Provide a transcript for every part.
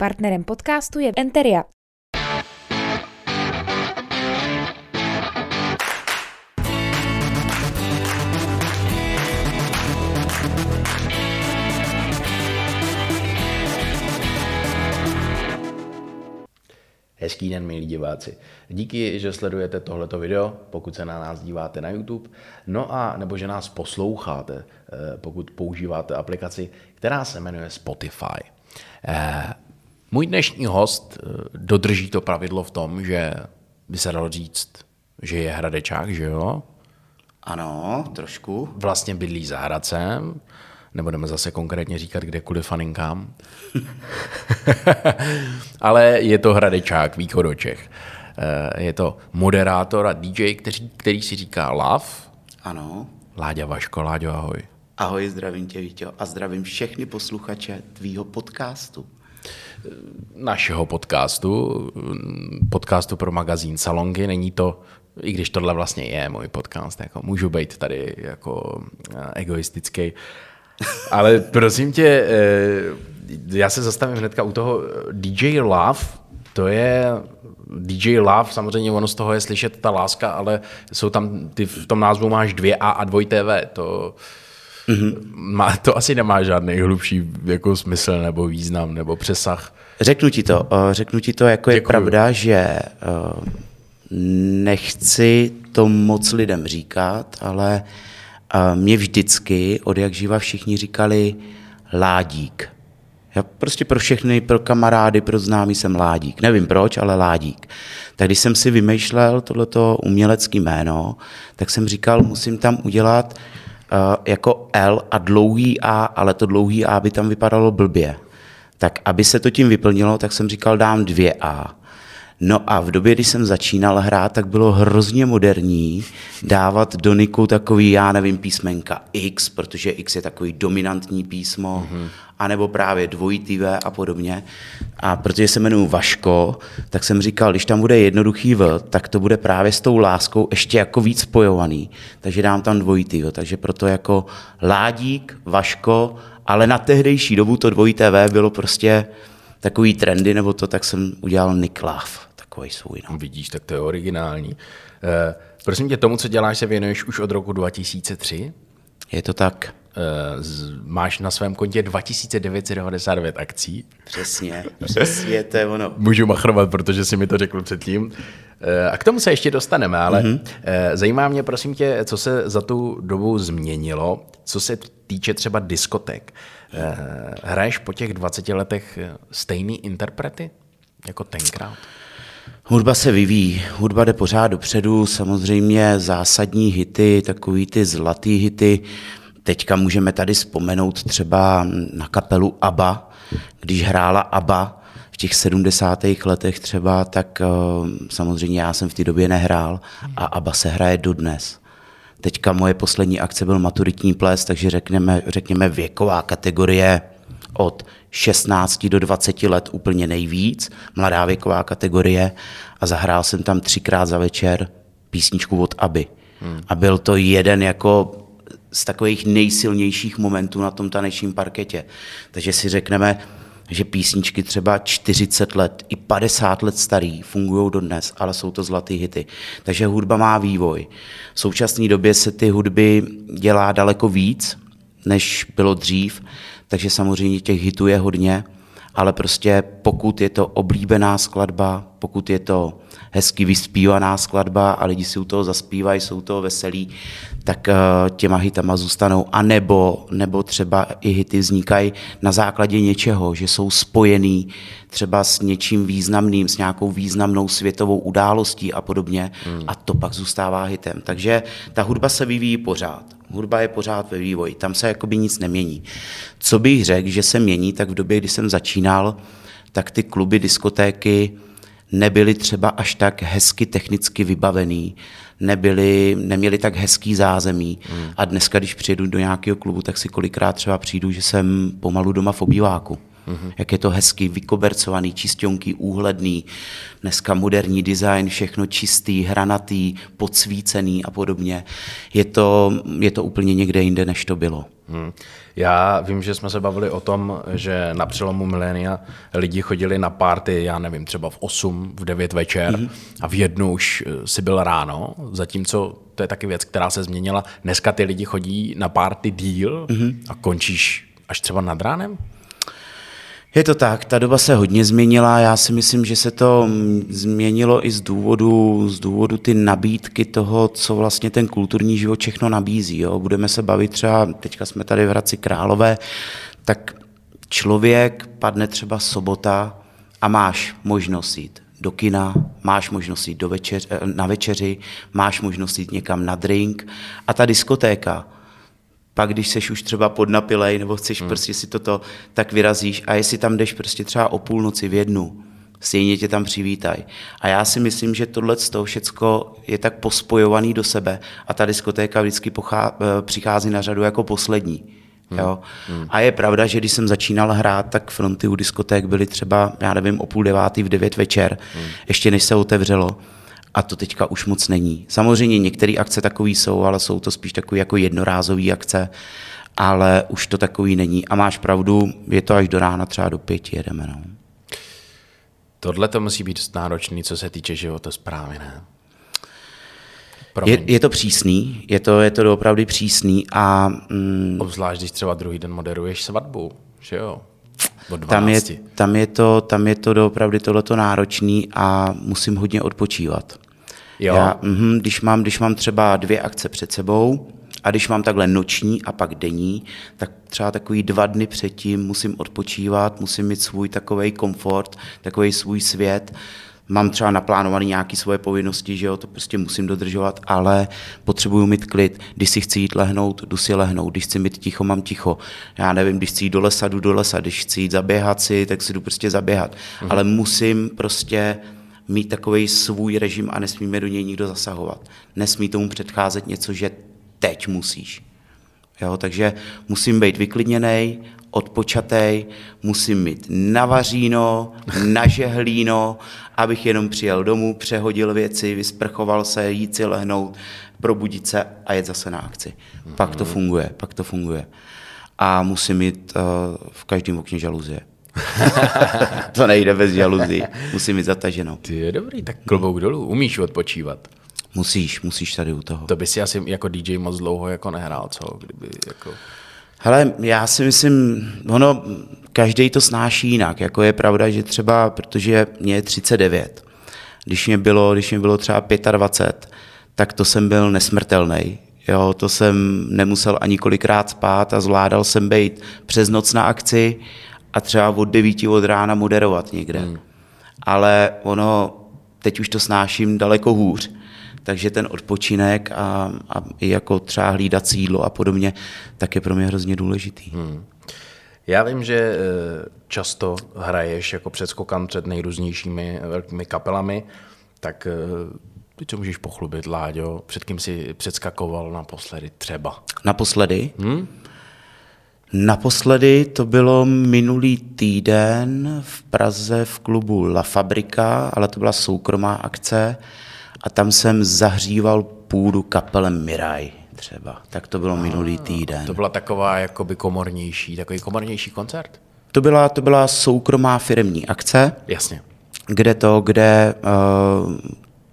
Partnerem podcastu je Enteria. Hezký den, milí diváci. Díky, že sledujete tohleto video, pokud se na nás díváte na YouTube, no a nebo že nás posloucháte, eh, pokud používáte aplikaci, která se jmenuje Spotify. Můj dnešní host eh, dodrží to pravidlo v tom, že by se dalo říct, že je hradečák, že jo? Ano, trošku. Vlastně bydlí za Hradcem, nebudeme zase konkrétně říkat kdekoliv faninkám. Ale je to hradečák východočech. Eh, Je to moderátor a DJ, který, který si říká Love. Ano. Láďa Vaško, Láďo, ahoj. Ahoj, zdravím tě, Víťo, a zdravím všechny posluchače tvýho podcastu. Našeho podcastu, podcastu pro magazín Salongy. Není to, i když tohle vlastně je můj podcast, jako můžu být tady jako eh, egoistický, ale prosím tě, eh, já se zastavím hnedka u toho DJ Love, to je DJ Love, samozřejmě ono z toho je slyšet ta láska, ale jsou tam, ty v tom názvu máš dvě A a dvoj TV, to, mm-hmm. má, to asi nemá žádný hlubší jako smysl nebo význam nebo přesah. Řeknu ti to, eh, řeknu ti to, jako je Děkuju. pravda, že eh, nechci to moc lidem říkat, ale eh, mě vždycky, od jak živa všichni říkali Ládík. Já prostě pro všechny, pro kamarády, pro známý jsem Ládík. Nevím proč, ale Ládík. Tak když jsem si vymýšlel tohleto umělecký jméno, tak jsem říkal, musím tam udělat jako L a dlouhý A, ale to dlouhý A by tam vypadalo blbě. Tak aby se to tím vyplnilo, tak jsem říkal, dám dvě A. No a v době, kdy jsem začínal hrát, tak bylo hrozně moderní dávat do niku takový, já nevím, písmenka X, protože X je takový dominantní písmo, mm-hmm. anebo právě dvojitý V a podobně. A protože se jmenuji Vaško, tak jsem říkal, když tam bude jednoduchý V, tak to bude právě s tou láskou ještě jako víc spojovaný. Takže dám tam dvojitý V. Takže proto jako Ládík, Vaško, ale na tehdejší dobu to dvojité V bylo prostě takový trendy, nebo to, tak jsem udělal Nick Love, takový svůj. No. Vidíš, tak to je originální. Eh, prosím tě, tomu, co děláš, se věnuješ už od roku 2003. Je to tak? Eh, z- máš na svém kontě 2999 akcí. Přesně, přesně, to je ono. Můžu machrovat, protože si mi to řekl předtím. Eh, A k tomu se ještě dostaneme, ale mm-hmm. zajímá mě, prosím tě, co se za tu dobu změnilo, co se týče třeba diskotek. Hraješ po těch 20 letech stejný interprety jako tenkrát? Hudba se vyvíjí, hudba jde pořád dopředu, samozřejmě zásadní hity, takový ty zlatý hity. Teďka můžeme tady vzpomenout třeba na kapelu ABBA, když hrála ABBA v těch 70. letech třeba, tak uh, samozřejmě já jsem v té době nehrál a ABBA se hraje dodnes. Teďka moje poslední akce byl maturitní ples, takže řekněme, řekněme věková kategorie od 16 do 20 let úplně nejvíc, mladá věková kategorie a zahrál jsem tam třikrát za večer písničku od Aby. Hmm. A byl to jeden jako z takových nejsilnějších momentů na tom tanečním parketě. Takže si řekneme, že písničky třeba 40 let i 50 let starý fungují dodnes, ale jsou to zlatý hity. Takže hudba má vývoj. V současné době se ty hudby dělá daleko víc, než bylo dřív, takže samozřejmě těch hitů je hodně, ale prostě pokud je to oblíbená skladba, pokud je to hezky vyspívaná skladba a lidi si u toho zaspívají, jsou toho veselí, tak uh, těma hitama zůstanou. A nebo, nebo třeba i hity vznikají na základě něčeho, že jsou spojený třeba s něčím významným, s nějakou významnou světovou událostí a podobně hmm. a to pak zůstává hitem. Takže ta hudba se vyvíjí pořád. Hudba je pořád ve vývoji, tam se jakoby nic nemění. Co bych řekl, že se mění, tak v době, kdy jsem začínal, tak ty kluby, diskotéky nebyly třeba až tak hezky technicky vybavený, nebyli, neměli tak hezký zázemí. Hmm. A dneska, když přijedu do nějakého klubu, tak si kolikrát třeba přijdu, že jsem pomalu doma v obýváku. Mm-hmm. Jak je to hezky vykobercovaný, čistionký, úhledný, dneska moderní design, všechno čistý, hranatý, podsvícený a podobně. Je to, je to úplně někde jinde, než to bylo. Hmm. Já vím, že jsme se bavili o tom, že na přelomu milénia lidi chodili na párty, já nevím, třeba v 8, v 9 večer mm-hmm. a v jednu už eh, si byl ráno, zatímco to je taky věc, která se změnila. Dneska ty lidi chodí na párty díl mm-hmm. a končíš až třeba nad ránem? Je to tak, ta doba se hodně změnila, já si myslím, že se to mm, změnilo i z důvodu, z důvodu ty nabídky toho, co vlastně ten kulturní život všechno nabízí. Jo. Budeme se bavit třeba, teďka jsme tady v Hradci Králové, tak člověk padne třeba sobota a máš možnost jít do kina, máš možnost jít do večeř, na večeři, máš možnost jít někam na drink a ta diskotéka, pak když seš už třeba podnapilej nebo chceš hmm. prostě si toto, tak vyrazíš a jestli tam jdeš prostě třeba o půlnoci v jednu, stejně tě tam přivítaj. A já si myslím, že tohle z toho všecko je tak pospojovaný do sebe a ta diskotéka vždycky pochá, eh, přichází na řadu jako poslední. Hmm. Jo? Hmm. A je pravda, že když jsem začínal hrát, tak fronty u diskoték byly třeba, já nevím, o půl devátý v devět večer, hmm. ještě než se otevřelo a to teďka už moc není. Samozřejmě některé akce takové jsou, ale jsou to spíš takové jako jednorázové akce, ale už to takový není. A máš pravdu, je to až do rána, třeba do pěti jedeme. No. Tohle to musí být náročný, co se týče života zprávy, ne? Je, je to přísný, je to, je to opravdu přísný a... Mm, Obzvlášť, když třeba druhý den moderuješ svatbu, že jo? Tam je, tam, je to, tam je to opravdu tohleto náročný a musím hodně odpočívat. Jo. Já, mm, když, mám, když mám třeba dvě akce před sebou a když mám takhle noční a pak denní, tak třeba takový dva dny předtím musím odpočívat, musím mít svůj takový komfort, takový svůj svět, mám třeba naplánované nějaké svoje povinnosti, že jo, to prostě musím dodržovat, ale potřebuju mít klid. Když si chci jít lehnout, jdu si lehnout. Když chci mít ticho, mám ticho. Já nevím, když chci jít do lesa, jdu do lesa. Když chci jít zaběhat si, tak si jdu prostě zaběhat. Mhm. Ale musím prostě mít takový svůj režim a nesmíme do něj nikdo zasahovat. Nesmí tomu předcházet něco, že teď musíš. Jo, takže musím být vyklidněný, odpočatej, musím mít navaříno, nažehlíno, abych jenom přijel domů, přehodil věci, vysprchoval se, jít si lehnout, probudit se a jet zase na akci. Mm-hmm. Pak to funguje, pak to funguje. A musím mít uh, v každém okně žaluzie. to nejde bez žaluzí. Musím mít zataženou. Ty je dobrý, tak klobouk dolů. Umíš odpočívat? Musíš, musíš tady u toho. To by si asi jako DJ moc dlouho jako nehrál, co? Kdyby jako... Hele, já si myslím, ono, každý to snáší jinak. Jako je pravda, že třeba, protože mě je 39, když mě bylo, když mě bylo třeba 25, tak to jsem byl nesmrtelný. Jo, to jsem nemusel ani kolikrát spát a zvládal jsem být přes noc na akci a třeba od 9 od rána moderovat někde. Hmm. Ale ono, teď už to snáším daleko hůř takže ten odpočinek a, a i jako třeba hlídat sídlo a podobně, tak je pro mě hrozně důležitý. Hmm. Já vím, že eh, často hraješ jako předskokan před nejrůznějšími velkými kapelami, tak eh, ty co můžeš pochlubit, Láďo? Před kým jsi předskakoval naposledy třeba? Naposledy? Hmm? Naposledy to bylo minulý týden v Praze v klubu La Fabrika, ale to byla soukromá akce a tam jsem zahříval půdu kapelem Miraj třeba. Tak to bylo minulý týden. To byla taková jakoby komornější, takový komornější koncert? To byla, to byla soukromá firmní akce. Jasně. Kde to, kde uh,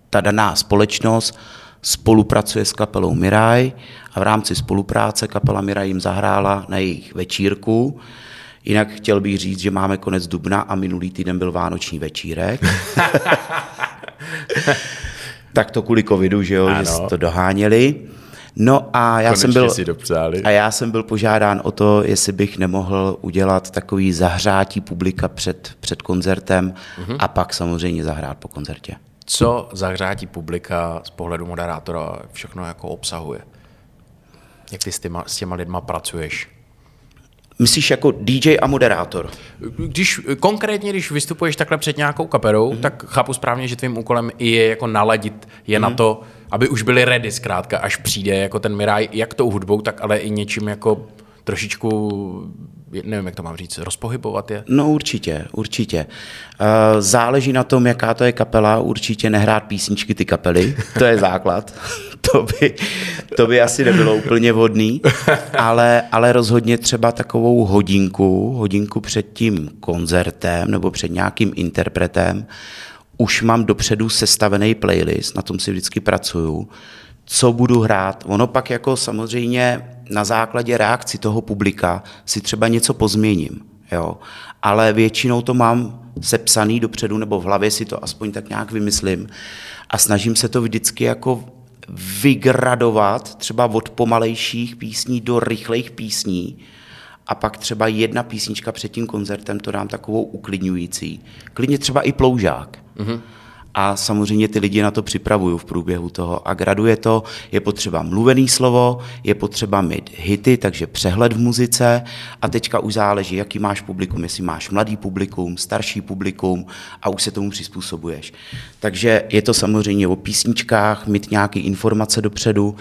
ta daná společnost spolupracuje s kapelou Miraj a v rámci spolupráce kapela Miraj jim zahrála na jejich večírku. Jinak chtěl bych říct, že máme konec dubna a minulý týden byl vánoční večírek. tak to kvůli covidu, že jo, ano. že to doháněli. No a já jsem byl a já jsem byl požádán o to, jestli bych nemohl udělat takový zahřátí publika před, před koncertem mm-hmm. a pak samozřejmě zahrát po koncertě. Co zahřátí publika z pohledu moderátora všechno jako obsahuje? Jak ty s těma, s těma lidma pracuješ? Myslíš jako DJ a moderátor? Když konkrétně, když vystupuješ takhle před nějakou kaperou, mm-hmm. tak chápu správně, že tvým úkolem je jako naladit je mm-hmm. na mhm. to, aby už byli ready zkrátka, až přijde jako ten Miraj, jak tou hudbou, tak ale i něčím jako trošičku nevím, jak to mám říct, rozpohybovat je? No určitě, určitě. Eh, záleží na tom, jaká to je kapela, určitě nehrát písničky ty kapely, to je základ. to, by, to by asi nebylo úplně vhodný, ale, ale rozhodně třeba takovou hodinku, hodinku před tím koncertem nebo před nějakým interpretem, už mám dopředu sestavený playlist, na tom si vždycky pracuju, co budu hrát. Ono pak jako samozřejmě na základě reakci toho publika si třeba něco pozměním, jo. Ale většinou to mám sepsaný dopředu, nebo v hlavě si to aspoň tak nějak vymyslím a snažím se to vždycky jako vygradovat třeba od pomalejších písní do rychlejch písní a pak třeba jedna písnička před tím koncertem to dám takovou uklidňující. Klidně třeba i ploužák. Mm-hmm a samozřejmě ty lidi na to připravuju v průběhu toho. A graduje to, je potřeba mluvený slovo, je potřeba mít hity, takže přehled v muzice a teďka už záleží, jaký máš publikum, jestli máš mladý publikum, starší publikum a už se tomu přizpůsobuješ. Takže je to samozřejmě o písničkách, mít nějaké informace dopředu,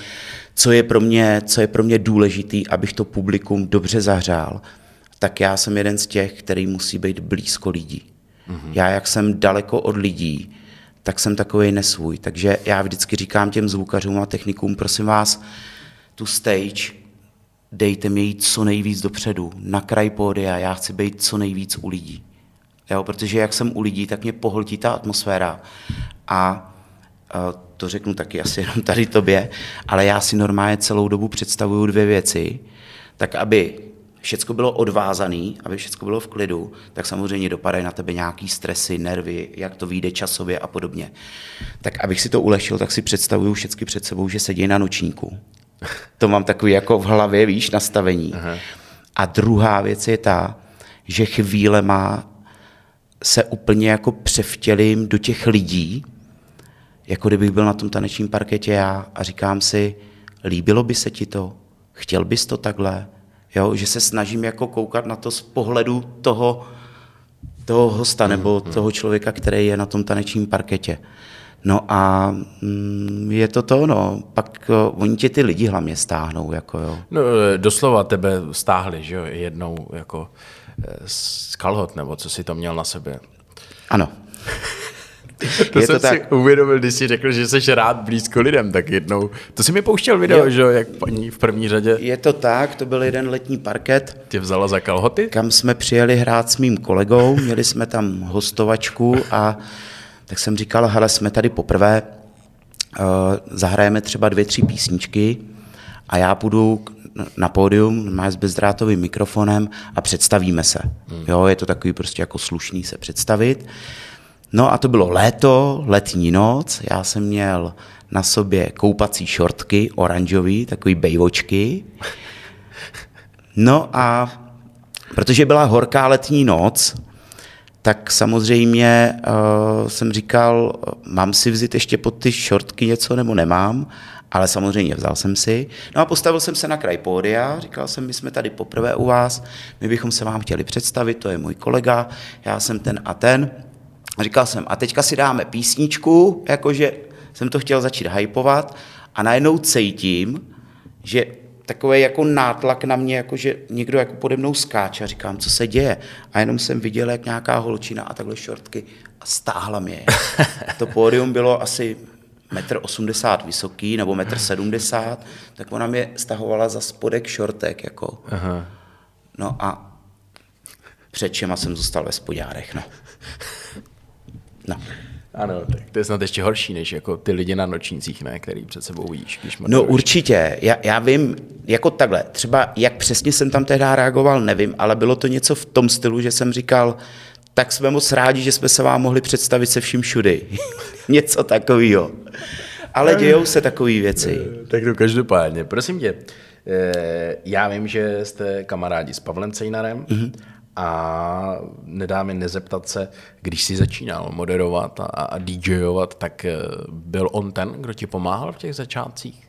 co je pro mě, co je pro mě důležitý, abych to publikum dobře zahřál, tak já jsem jeden z těch, který musí být blízko lidí. Mm-hmm. Já, jak jsem daleko od lidí, tak jsem takový nesvůj. Takže já vždycky říkám těm zvukařům a technikům, prosím vás, tu stage dejte mi jít co nejvíc dopředu, na kraj pódia, já chci být co nejvíc u lidí. Jo, protože jak jsem u lidí, tak mě pohltí ta atmosféra. A to řeknu taky asi jenom tady tobě, ale já si normálně celou dobu představuju dvě věci, tak aby všecko bylo odvázané, aby všecko bylo v klidu, tak samozřejmě dopadají na tebe nějaký stresy, nervy, jak to vyjde časově a podobně. Tak abych si to ulehčil, tak si představuju všechny před sebou, že sedí na nočníku. To mám takový jako v hlavě, víš, nastavení. Aha. A druhá věc je ta, že chvíle má se úplně jako převtělím do těch lidí, jako kdybych byl na tom tanečním parketě já a říkám si, líbilo by se ti to, chtěl bys to takhle, Jo, že se snažím jako koukat na to z pohledu toho, toho hosta nebo mm, toho člověka, který je na tom tanečním parketě. No a mm, je to to, no. Pak uh, oni tě ty lidi hlavně stáhnou, jako jo. No, eh, doslova tebe stáhli, že jo, jednou jako z kalhot, nebo co si to měl na sebe. Ano. to je jsem to tak... si uvědomil, když jsi řekl, že jsi rád blízko lidem, tak jednou. To si mi pouštěl video, je, že jak paní v první řadě. Je to tak, to byl jeden letní parket. Tě vzala za kalhoty? Kam jsme přijeli hrát s mým kolegou, měli jsme tam hostovačku a tak jsem říkal, hele, jsme tady poprvé, uh, zahrajeme třeba dvě, tři písničky a já půjdu na pódium, má s bezdrátovým mikrofonem a představíme se. Hmm. Jo, je to takový prostě jako slušný se představit. No a to bylo léto, letní noc, já jsem měl na sobě koupací šortky, oranžový, takový bejvočky. No a protože byla horká letní noc, tak samozřejmě uh, jsem říkal, mám si vzít ještě pod ty šortky něco nebo nemám, ale samozřejmě vzal jsem si. No a postavil jsem se na kraj pódia, říkal jsem, my jsme tady poprvé u vás, my bychom se vám chtěli představit, to je můj kolega, já jsem ten a ten. A říkal jsem, a teďka si dáme písničku, jakože jsem to chtěl začít hypovat a najednou cítím, že takový jako nátlak na mě, jako že někdo jako pode mnou skáče a říkám, co se děje. A jenom jsem viděl, jak nějaká holčina a takhle šortky a stáhla mě. To pódium bylo asi metr 80 vysoký nebo metr 70, tak ona mě stahovala za spodek šortek. Jako. Aha. No a před čema jsem zůstal ve spodárech. No. No. Ano, tak to je snad ještě horší, než jako ty lidi na nočnících, ne, který před sebou vidíš. Když no určitě, já, já vím, jako takhle, třeba jak přesně jsem tam tehdy reagoval, nevím, ale bylo to něco v tom stylu, že jsem říkal, tak jsme moc rádi, že jsme se vám mohli představit se vším všudy. něco takového. Ale dějou se takové věci. Eh, tak to každopádně. Prosím tě, eh, já vím, že jste kamarádi s Pavlem Cejnarem. Mm-hmm a nedá mi nezeptat se, když jsi začínal moderovat a, a DJovat, tak eh, byl on ten, kdo ti pomáhal v těch začátcích?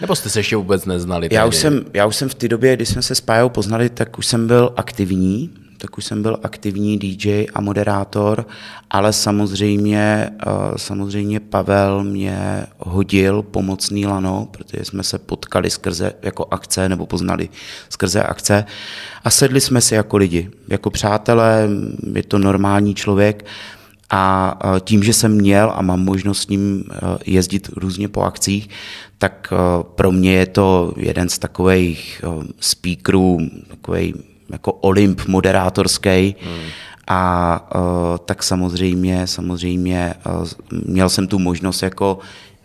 Nebo jste se ještě vůbec neznali? Já už, jsem, já už jsem v té době, kdy jsme se s Pájou poznali, tak už jsem byl aktivní, tak už jsem byl aktivní DJ a moderátor, ale samozřejmě, eh, samozřejmě Pavel mě hodil pomocný lano, protože jsme se potkali skrze jako akce, nebo poznali skrze akce a sedli jsme si jako lidi, jako přátelé, je to normální člověk, a tím, že jsem měl a mám možnost s ním jezdit různě po akcích, tak pro mě je to jeden z takových speakerů, takový jako Olymp moderátorský. Hmm. A tak samozřejmě, samozřejmě měl jsem tu možnost jako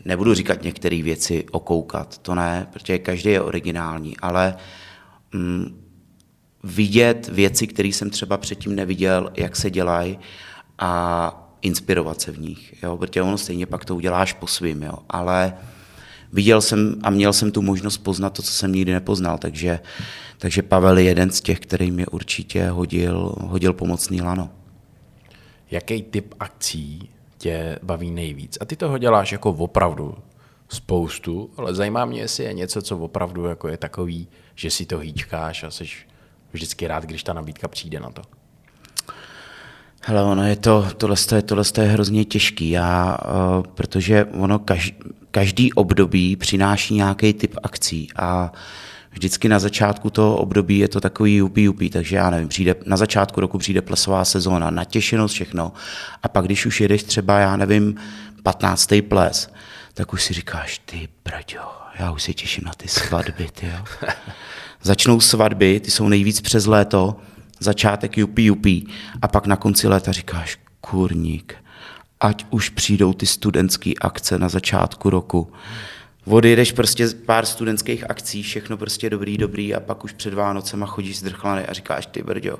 nebudu říkat některé věci okoukat, to ne, protože každý je originální, ale mm, vidět věci, které jsem třeba předtím neviděl, jak se dělají a inspirovat se v nich, jo, protože ono stejně pak to uděláš po svým, jo, ale viděl jsem a měl jsem tu možnost poznat to, co jsem nikdy nepoznal, takže, takže Pavel je jeden z těch, který mě určitě hodil, hodil pomocný lano. Jaký typ akcí tě baví nejvíc? A ty toho děláš jako opravdu spoustu, ale zajímá mě, jestli je něco, co opravdu jako je takový, že si to hýčkáš a jsi vždycky rád, když ta nabídka přijde na to. Hele, ono je to, tohle, je, tohle je hrozně těžký, já, uh, protože ono každý, každý období přináší nějaký typ akcí a vždycky na začátku toho období je to takový jupi jupi, takže já nevím, přijde, na začátku roku přijde plesová sezóna, natěšenost všechno a pak když už jedeš třeba, já nevím, 15. ples, tak už si říkáš, ty brďo, já už se těším na ty svatby, ty jo. Začnou svatby, ty jsou nejvíc přes léto, začátek jupi jupi a pak na konci léta říkáš, kurník, ať už přijdou ty studentské akce na začátku roku. Odjedeš prostě pár studentských akcí, všechno prostě dobrý, dobrý a pak už před Vánocema chodíš zdrchlaný a říkáš, ty brďo,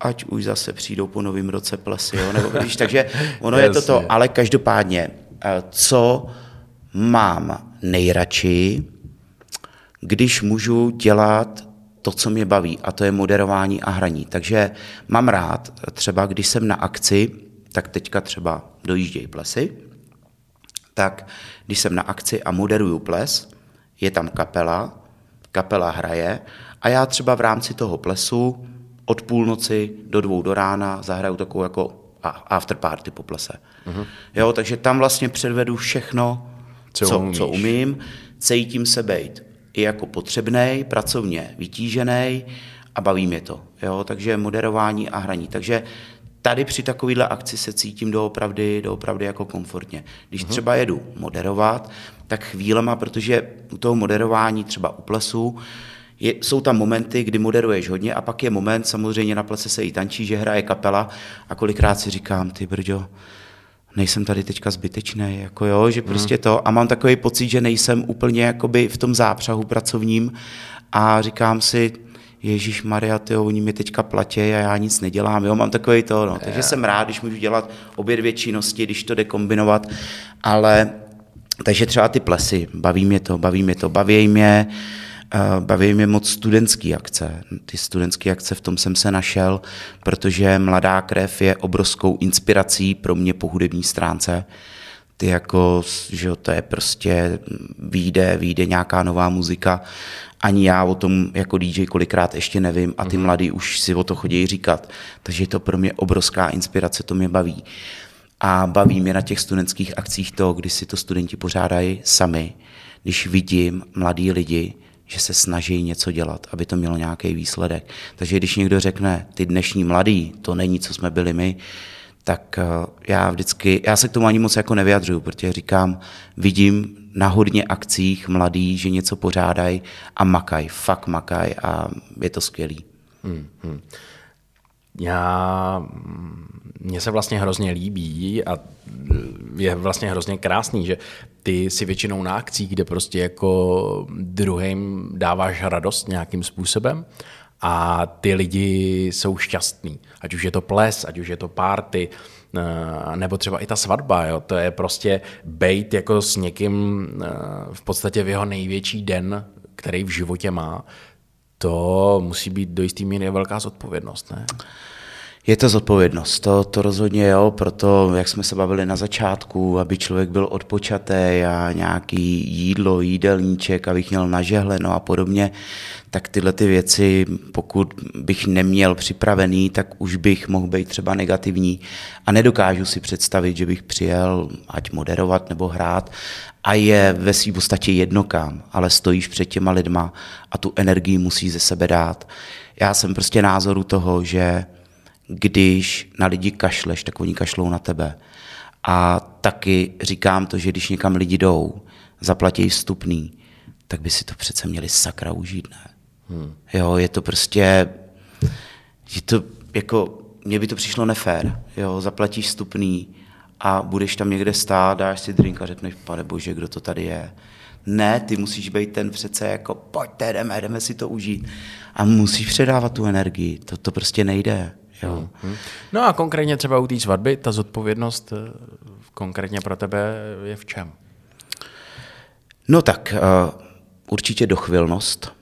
ať už zase přijdou po novém roce plesy, jo? nebo když, takže ono je to to, ale každopádně, eh, co mám nejradši, když můžu dělat to, co mě baví, a to je moderování a hraní. Takže mám rád, třeba když jsem na akci, tak teďka třeba dojíždějí plesy, tak když jsem na akci a moderuju ples, je tam kapela, kapela hraje a já třeba v rámci toho plesu od půlnoci do dvou do rána zahraju takovou jako after party po plese. Uh-huh. Jo, takže tam vlastně předvedu všechno, co, co, co umím, cítím se být i jako potřebný, pracovně vytížený a baví mě to. Jo? Takže moderování a hraní. Takže tady při takovéhle akci se cítím doopravdy, doopravdy jako komfortně. Když uh-huh. třeba jedu moderovat, tak chvílema, protože u toho moderování třeba u plesu, je, jsou tam momenty, kdy moderuješ hodně a pak je moment, samozřejmě na plese se i tančí, že hraje kapela a kolikrát si říkám, ty brďo, nejsem tady teďka zbytečný, jako jo, že prostě hmm. to a mám takový pocit, že nejsem úplně jakoby v tom zápřahu pracovním a říkám si, Ježíš Maria, ty oni mi teďka platí a já nic nedělám, jo, mám takový to, no. takže jsem rád, když můžu dělat obě dvě činnosti, když to jde kombinovat, ale takže třeba ty plesy, baví mě to, baví mě to, baví mě, Eh, baví mě moc studentské akce. Ty studentské akce, v tom jsem se našel, protože Mladá krev je obrovskou inspirací pro mě po hudební stránce. Ty jako, že to je prostě, výjde, výjde nějaká nová muzika, ani já o tom jako DJ kolikrát ještě nevím a ty mm-hmm. mladí už si o to chodí říkat. Takže je to pro mě obrovská inspirace, to mě baví. A baví mě na těch studentských akcích to, kdy si to studenti pořádají sami, když vidím mladí lidi, že se snaží něco dělat, aby to mělo nějaký výsledek. Takže když někdo řekne, ty dnešní mladí, to není, co jsme byli my, tak eh, já vždycky, já se k tomu ani moc jako nevyjadřuju, protože říkám, vidím na hodně akcích mladí, že něco pořádají a makaj, fakt makaj a je to skvělý. Hmm, hmm. Já, mně se vlastně hrozně líbí a je vlastně hrozně krásný, že ty si většinou na akcích, kde prostě jako druhým dáváš radost nějakým způsobem a ty lidi jsou šťastní. Ať už je to ples, ať už je to party, eh, nebo třeba i ta svatba, jo? to je prostě bejt jako s někým eh, v podstatě v jeho největší den, který v životě má, to musí být do jistý míry velká zodpovědnost, ne? Je to zodpovědnost, to, to rozhodně jo, proto, jak jsme se bavili na začátku, aby člověk byl odpočatý a nějaký jídlo, jídelníček, abych měl nažehleno a podobně, tak tyhle ty věci, pokud bych neměl připravený, tak už bych mohl být třeba negativní a nedokážu si představit, že bych přijel ať moderovat nebo hrát a je ve svým podstatě jednokám, ale stojíš před těma lidma a tu energii musí ze sebe dát. Já jsem prostě názoru toho, že když na lidi kašleš, tak oni kašlou na tebe. A taky říkám to, že když někam lidi jdou, zaplatí vstupný, tak by si to přece měli sakra užít, ne? Hmm. Jo, je to prostě, je to jako, mně by to přišlo nefér, jo, zaplatíš vstupný a budeš tam někde stát, dáš si drink a řekneš, pane bože, kdo to tady je. Ne, ty musíš být ten přece jako, pojďte, jdeme, jdeme si to užít. A musíš předávat tu energii, to, to prostě nejde. Jo. Hmm. No a konkrétně třeba u té svatby, ta zodpovědnost eh, konkrétně pro tebe je v čem? No tak uh, určitě dochvilnost.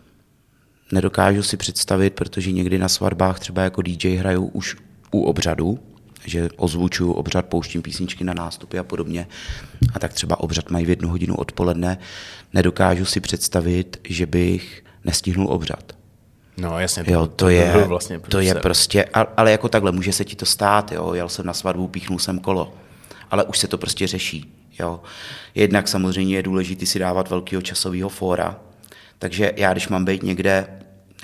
Nedokážu si představit, protože někdy na svatbách třeba jako DJ hrajou už u obřadu, že ozvučuju obřad, pouštím písničky na nástupy a podobně. A tak třeba obřad mají v jednu hodinu odpoledne. Nedokážu si představit, že bych nestihnul obřad. No jasně, to, jo, to, to je, vlastně to je prostě, ale jako takhle, může se ti to stát, jo, jel jsem na svatbu, píchnul jsem kolo, ale už se to prostě řeší, jo. Jednak samozřejmě je důležité si dávat velkého časového fóra, takže já, když mám být někde,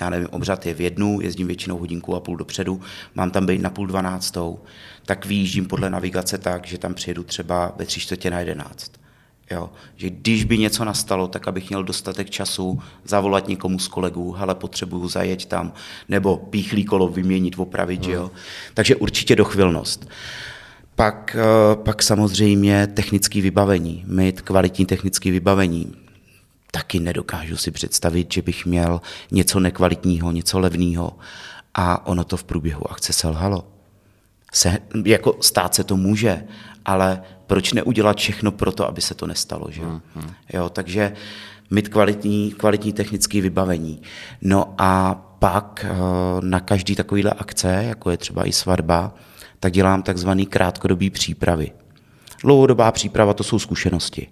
já nevím, obřad je v jednu, jezdím většinou hodinku a půl dopředu, mám tam být na půl dvanáctou, tak vyjíždím podle navigace tak, že tam přijedu třeba ve tři čtvrtě na jedenáct. Jo, že když by něco nastalo, tak abych měl dostatek času zavolat někomu z kolegů, hele, potřebuju zajet tam, nebo píchlý kolo vyměnit, opravit, hmm. jo. Takže určitě dochvilnost. Pak, eh, pak samozřejmě technické vybavení, mít kvalitní technické vybavení. Taky nedokážu si představit, že bych měl něco nekvalitního, něco levného a ono to v průběhu akce selhalo. Se, jako stát se to může, ale proč neudělat všechno pro to, aby se to nestalo. Že? Hmm, hmm. Jo, takže mít kvalitní, kvalitní technické vybavení. No a pak eh, na každý takovýhle akce, jako je třeba i svatba, tak dělám takzvaný krátkodobý přípravy. Dlouhodobá příprava to jsou zkušenosti.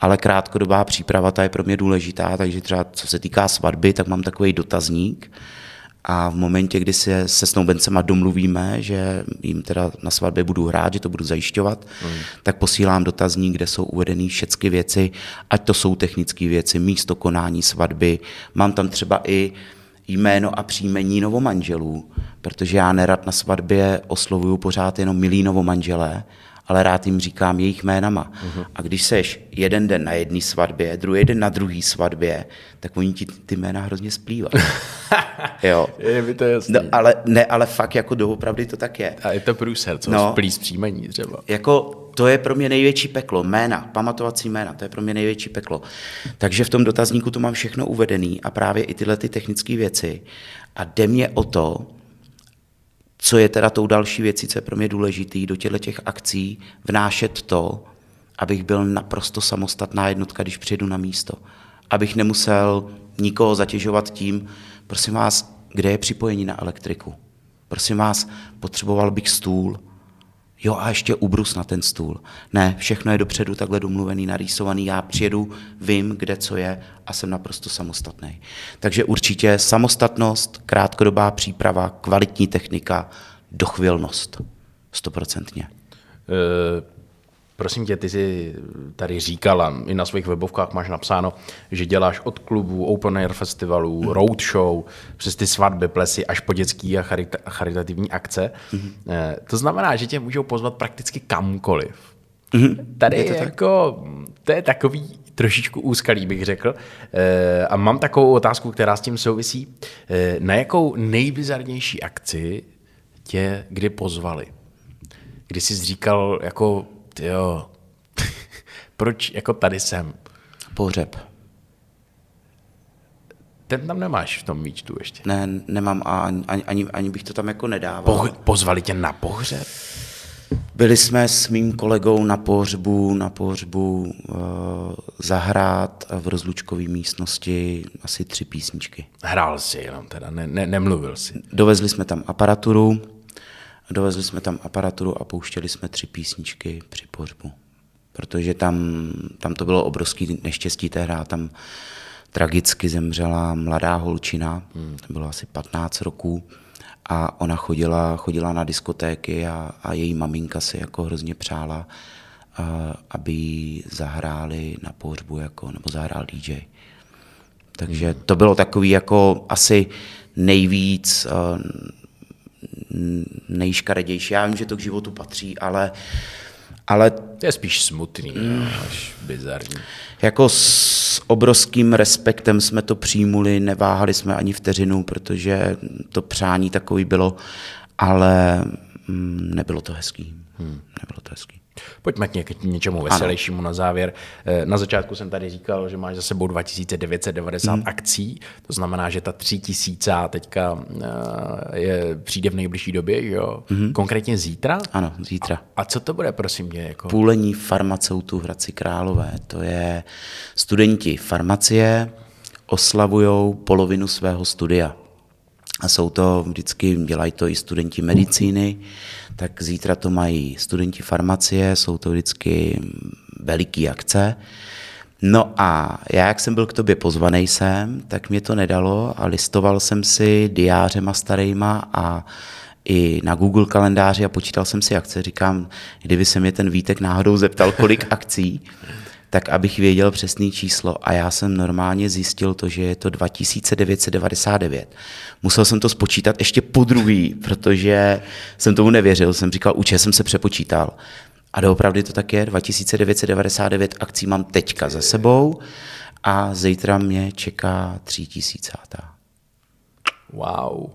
Ale krátkodobá příprava ta je pro mě důležitá, takže třeba co se týká svatby, tak mám takový dotazník, a v momentě, kdy se se snoubencema domluvíme, že jim teda na svatbě budu hrát, že to budu zajišťovat, mm. tak posílám dotazník, kde jsou uvedeny všechny věci, ať to jsou technické věci, místo konání svatby. Mám tam třeba i jméno a příjmení novomanželů, protože já nerad na svatbě oslovuju pořád jenom milí novomanželé, ale rád jim říkám jejich jménama. Uh-huh. A když seš jeden den na jedné svatbě, druhý den na druhé svatbě, tak oni ti ty jména hrozně splývají. jo. Je mi to jasný. No, ale, ne, ale fakt jako doopravdy to tak je. A je to průser, co no, splý příjmení třeba. Jako to je pro mě největší peklo. Jména, pamatovací jména, to je pro mě největší peklo. Takže v tom dotazníku to mám všechno uvedené a právě i tyhle ty technické věci. A jde mě o to, co je teda tou další věcí, co je pro mě důležitý, do těchto těch akcí vnášet to, abych byl naprosto samostatná jednotka, když přijedu na místo. Abych nemusel nikoho zatěžovat tím, prosím vás, kde je připojení na elektriku. Prosím vás, potřeboval bych stůl, Jo a ještě ubrus na ten stůl. Ne, všechno je dopředu takhle domluvený, narýsovaný. Já přijedu, vím, kde co je a jsem naprosto samostatný. Takže určitě samostatnost, krátkodobá příprava, kvalitní technika, dochvilnost. Stoprocentně. Uh Prosím tě, ty jsi tady říkala, i na svých webovkách máš napsáno, že děláš od klubů, open air festivalů, mm. roadshow, přes ty svatby, plesy, až po dětský a charita- charitativní akce. Mm. To znamená, že tě můžou pozvat prakticky kamkoliv. Mm. Tady je to jako, to je takový trošičku úskalý, bych řekl. Eh, a mám takovou otázku, která s tím souvisí. Eh, na jakou nejbizarnější akci tě kdy pozvali? Kdy jsi říkal, jako jo, proč jako tady jsem? Pohřeb. Ten tam nemáš v tom míčtu ještě. Ne, nemám a ani, ani, ani bych to tam jako nedával. Poh- pozvali tě na pohřeb? Byli jsme s mým kolegou na pohřbu, na pohřbu uh, zahrát v rozlučkové místnosti asi tři písničky. Hrál si jenom teda, ne, ne, nemluvil si. Dovezli jsme tam aparaturu, Dovezli jsme tam aparaturu a pouštěli jsme tři písničky při pohřbu. Protože tam, tam to bylo obrovský neštěstí tehdy, tam tragicky zemřela mladá holčina, hmm. to bylo asi 15 roků, a ona chodila, chodila na diskotéky a, a její maminka si jako hrozně přála, a, aby jí zahráli na pohřbu, jako, nebo zahrál DJ. Takže hmm. to bylo takový jako asi nejvíc nejškaredější. Já vím, že to k životu patří, ale ale to je spíš smutný, mm, až bizarní. Jako s obrovským respektem jsme to přijmuli, neváhali jsme ani vteřinu, protože to přání takový bylo, ale mm, nebylo to hezký. Hmm. Nebylo to hezký. Pojďme k něčemu veselějšímu na závěr. Eh, na začátku jsem tady říkal, že máš za sebou 2990 hmm. akcí, to znamená, že ta 3000 teďka eh, je, přijde v nejbližší době, jo? Hmm. Konkrétně zítra? Ano, zítra. A, a co to bude, prosím mě? Jako... Půlení farmaceutů v Hradci Králové. To je studenti farmacie, oslavují polovinu svého studia. A jsou to vždycky, dělají to i studenti medicíny, tak zítra to mají studenti farmacie, jsou to vždycky veliký akce. No a já, jak jsem byl k tobě pozvaný sem, tak mě to nedalo a listoval jsem si diářema starýma a i na Google kalendáři a počítal jsem si akce. Říkám, kdyby se mě ten Vítek náhodou zeptal, kolik akcí, tak abych věděl přesné číslo. A já jsem normálně zjistil to, že je to 2999. Musel jsem to spočítat ještě po druhý, protože jsem tomu nevěřil. Jsem říkal, uče jsem se přepočítal. A doopravdy to tak je, 2999 akcí mám teďka za sebou a zítra mě čeká 3000. Wow.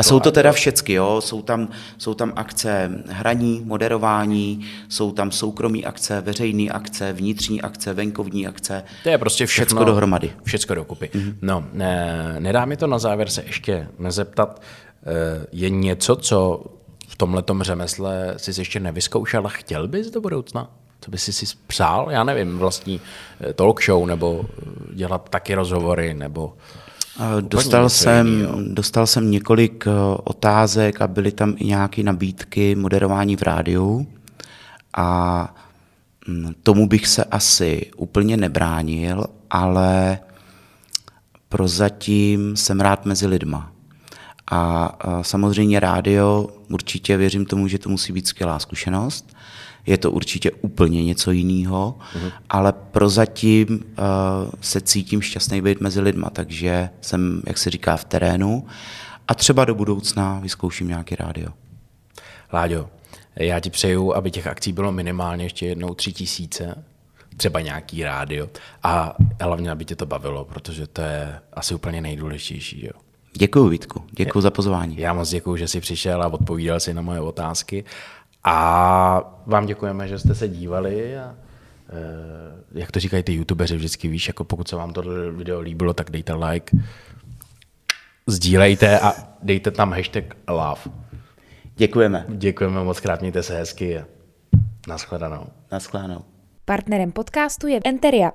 A jsou to teda všecky, jo? Jsou, tam, jsou tam akce hraní, moderování, jsou tam soukromí akce, veřejné akce, vnitřní akce, venkovní akce. To je prostě všechno, všecko dohromady. Všecko dokupy. Mm-hmm. No, ne, nedá mi to na závěr se ještě nezeptat, eh, je něco, co v tomhletom řemesle jsi ještě nevyzkoušel a chtěl bys do budoucna? Co bys si přál? Já nevím, vlastní eh, talk show nebo eh, dělat taky rozhovory nebo Dostal jsem, dostal jsem několik eh, otázek a byly tam i nějaké nabídky moderování v rádiu. A mm, tomu bych se asi úplně nebránil, ale prozatím jsem rád mezi lidma. A samozřejmě rádio, určitě věřím tomu, že to musí být skvělá zkušenost je to určitě úplně něco jiného, uh-huh. ale prozatím uh, se cítím šťastný být mezi lidma, takže jsem, jak se říká, v terénu a třeba do budoucna vyzkouším nějaký rádio. Láďo, já ti přeju, aby těch akcí bylo minimálně ještě jednou tři tisíce, třeba nějaký rádio a hlavně, aby tě to bavilo, protože to je asi úplně nejdůležitější. Jo. Děkuji, Vítku. Děkuji za pozvání. Já moc děkuji, že jsi přišel a odpovídal si na moje otázky a vám děkujeme, že jste se dívali a e, jak to říkají ty youtubeři vždycky, víš, jako pokud se vám to video líbilo, tak dejte like, sdílejte a dejte tam hashtag love. Děkujeme. Děkujeme moc krát, mějte se hezky a naschledanou. Naschledanou. Partnerem podcastu je Enteria,